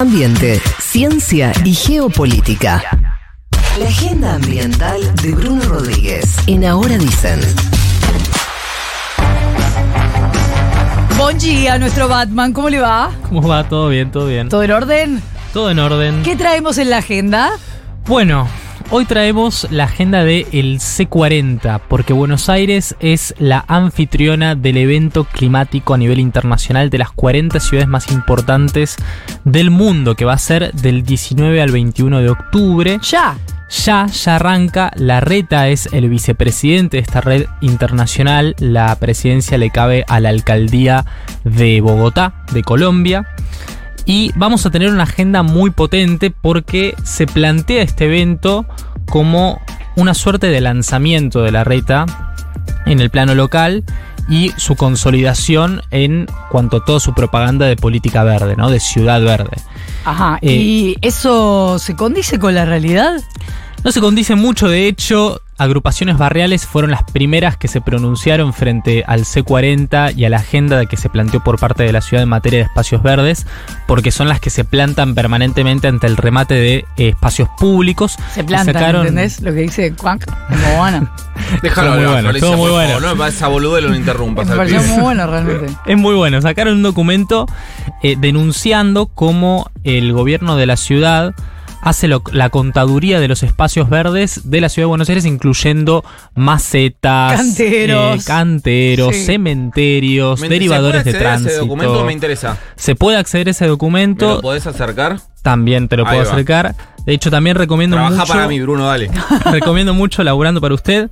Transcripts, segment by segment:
Ambiente, ciencia y geopolítica. La agenda ambiental de Bruno Rodríguez. En Ahora Dicen. Buen día, nuestro Batman. ¿Cómo le va? ¿Cómo va? ¿Todo bien? ¿Todo bien? ¿Todo en orden? Todo en orden. ¿Qué traemos en la agenda? Bueno, hoy traemos la agenda del el C40, porque Buenos Aires es la anfitriona del evento climático a nivel internacional de las 40 ciudades más importantes del mundo, que va a ser del 19 al 21 de octubre. Ya. Ya, ya arranca. La reta es el vicepresidente de esta red internacional. La presidencia le cabe a la alcaldía de Bogotá, de Colombia. Y vamos a tener una agenda muy potente porque se plantea este evento como una suerte de lanzamiento de la reta en el plano local y su consolidación en cuanto a toda su propaganda de política verde, ¿no? De ciudad verde. Ajá. Eh, ¿Y eso se condice con la realidad? No se condice mucho, de hecho, agrupaciones barriales fueron las primeras que se pronunciaron frente al C40 y a la agenda que se planteó por parte de la ciudad en materia de espacios verdes, porque son las que se plantan permanentemente ante el remate de eh, espacios públicos. Se plantan, sacaron- ¿entendés? Lo que dice Quack, como Juana. Déjalo muy bueno, Florencia, muy bueno. favor, No, esa boludo lo interrumpas. Me pareció muy bueno realmente. Es muy bueno, sacaron un documento eh, denunciando cómo el gobierno de la ciudad hace lo- la contaduría de los espacios verdes de la ciudad de Buenos Aires, incluyendo macetas, Canteros. eh, canteros, Sí. cementerios, Me- derivadores ¿se de puede acceder a tránsito. Ese documento me interesa. Se puede acceder a ese ¿Me documento, lo podés acercar? también te lo Ahí puedo va. acercar. De hecho, también recomiendo Trabaja mucho, para mí, Bruno, dale. recomiendo mucho, laburando para usted,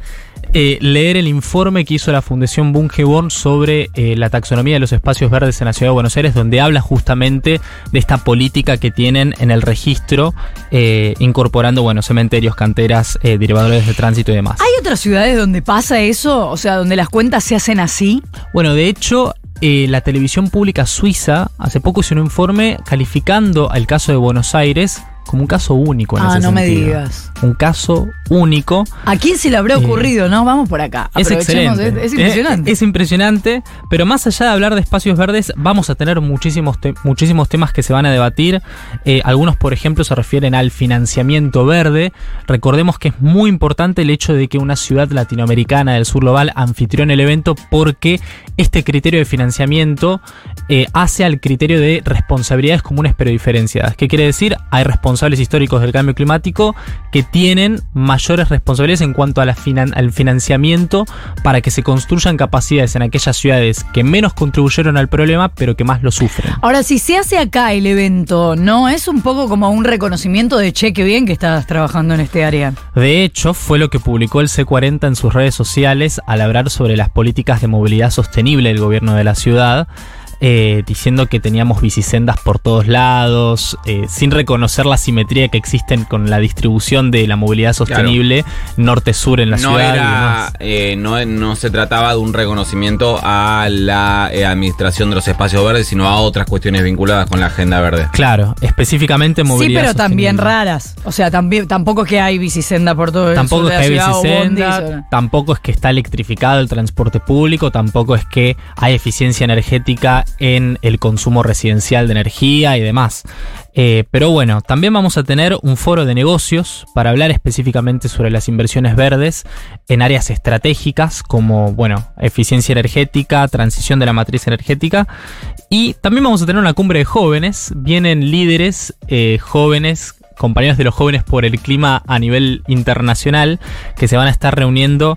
eh, leer el informe que hizo la Fundación Bungeborn sobre eh, la taxonomía de los espacios verdes en la ciudad de Buenos Aires, donde habla justamente de esta política que tienen en el registro, eh, incorporando, bueno, cementerios, canteras, derivadores de tránsito y demás. ¿Hay otras ciudades donde pasa eso? O sea, donde las cuentas se hacen así. Bueno, de hecho, eh, la televisión pública suiza hace poco hizo un informe calificando al caso de Buenos Aires como un caso único en Ah, ese no me digas. Un caso único. ¿A quién se le habrá Eh, ocurrido? no, vamos por acá. Es excelente. Es, es impresionante. Eh, Es, impresionante, pero más allá de hablar de espacios verdes, vamos a tener muchísimos, te- muchísimos temas que se van a debatir. Eh, algunos, por ejemplo, se refieren al financiamiento verde. Recordemos que es muy importante el hecho de que una ciudad latinoamericana del sur global anfitrione el evento porque este criterio de financiamiento eh, hace al criterio de responsabilidades comunes pero diferenciadas. ¿Qué quiere decir? Hay responsables históricos del cambio climático que tienen mayores responsabilidades en cuanto a la finan- al financiamiento para que se construyan capacidades en aquellas ciudades que menos contribuyeron al problema pero que más lo sufren. Ahora, si se hace acá el evento, ¿no? Es un poco como un reconocimiento de che, qué bien que estás trabajando en este área. De hecho, fue lo que publicó el C40 en sus redes sociales al hablar sobre las políticas de movilidad sostenible del gobierno de la ciudad. Eh, diciendo que teníamos bicisendas por todos lados, eh, sin reconocer la simetría que existen con la distribución de la movilidad sostenible norte-sur en la No ciudad. era, eh, no, no se trataba de un reconocimiento a la eh, administración de los espacios verdes, sino a otras cuestiones vinculadas con la agenda verde. Claro, específicamente Sí, movilidad pero también raras. O sea, también, tampoco es que hay bicisenda por todo el Tampoco sur es que hay ciudad bicisenda, bondis, tampoco es que está electrificado el transporte público, tampoco es que hay eficiencia energética en el consumo residencial de energía y demás. Eh, pero bueno, también vamos a tener un foro de negocios para hablar específicamente sobre las inversiones verdes en áreas estratégicas como, bueno, eficiencia energética, transición de la matriz energética. Y también vamos a tener una cumbre de jóvenes. Vienen líderes eh, jóvenes compañeros de los jóvenes por el clima a nivel internacional que se van a estar reuniendo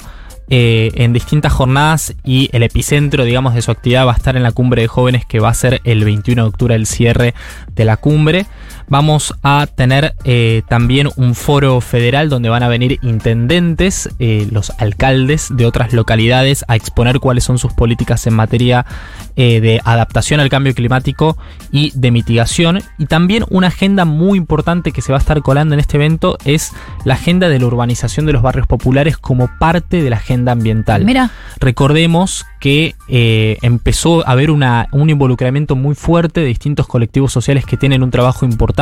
eh, en distintas jornadas y el epicentro, digamos, de su actividad va a estar en la cumbre de jóvenes que va a ser el 21 de octubre el cierre de la cumbre. Vamos a tener eh, también un foro federal donde van a venir intendentes, eh, los alcaldes de otras localidades a exponer cuáles son sus políticas en materia eh, de adaptación al cambio climático y de mitigación. Y también una agenda muy importante que se va a estar colando en este evento es la agenda de la urbanización de los barrios populares como parte de la agenda ambiental. Mira, Recordemos que eh, empezó a haber una, un involucramiento muy fuerte de distintos colectivos sociales que tienen un trabajo importante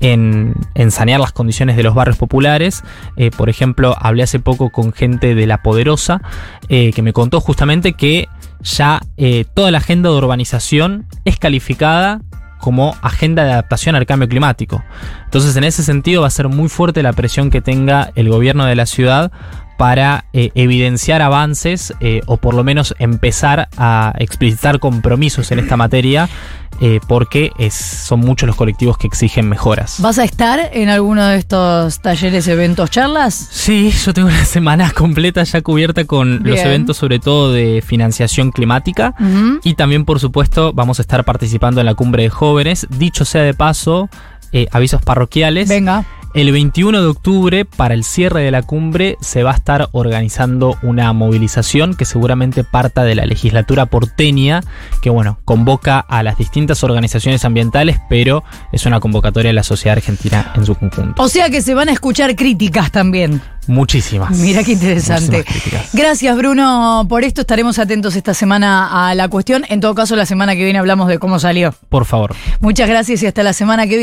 en, sanear las condiciones de los barrios populares. Eh, por ejemplo, hablé hace poco con gente de La Poderosa eh, que me contó justamente que ya eh, toda la agenda de urbanización es calificada como agenda de adaptación al cambio climático. Entonces, en ese sentido, va a ser muy fuerte la presión que tenga el gobierno de la ciudad para eh, evidenciar avances eh, o por lo menos empezar a explicitar compromisos en esta materia eh, porque es- son muchos los colectivos que exigen mejoras. ¿Vas a estar en alguno de estos talleres, eventos, charlas? Sí, yo tengo una semana completa ya cubierta con los eventos sobre todo de financiación climática y también por supuesto vamos a estar participando en la cumbre de jóvenes. Dicho sea de paso, avisos parroquiales. Venga. El 21 de octubre, para el cierre de la cumbre, se va a estar organizando una movilización que seguramente parta de la legislatura porteña, que bueno, convoca a las distintas organizaciones ambientales, pero es una convocatoria de la sociedad argentina en su conjunto. O sea que se van a escuchar críticas también. Muchísimas. Mira qué interesante. Gracias, Bruno, por esto. Estaremos atentos esta semana a la cuestión. En todo caso, la semana que viene hablamos de cómo salió. Por favor. Muchas gracias y hasta la semana que viene.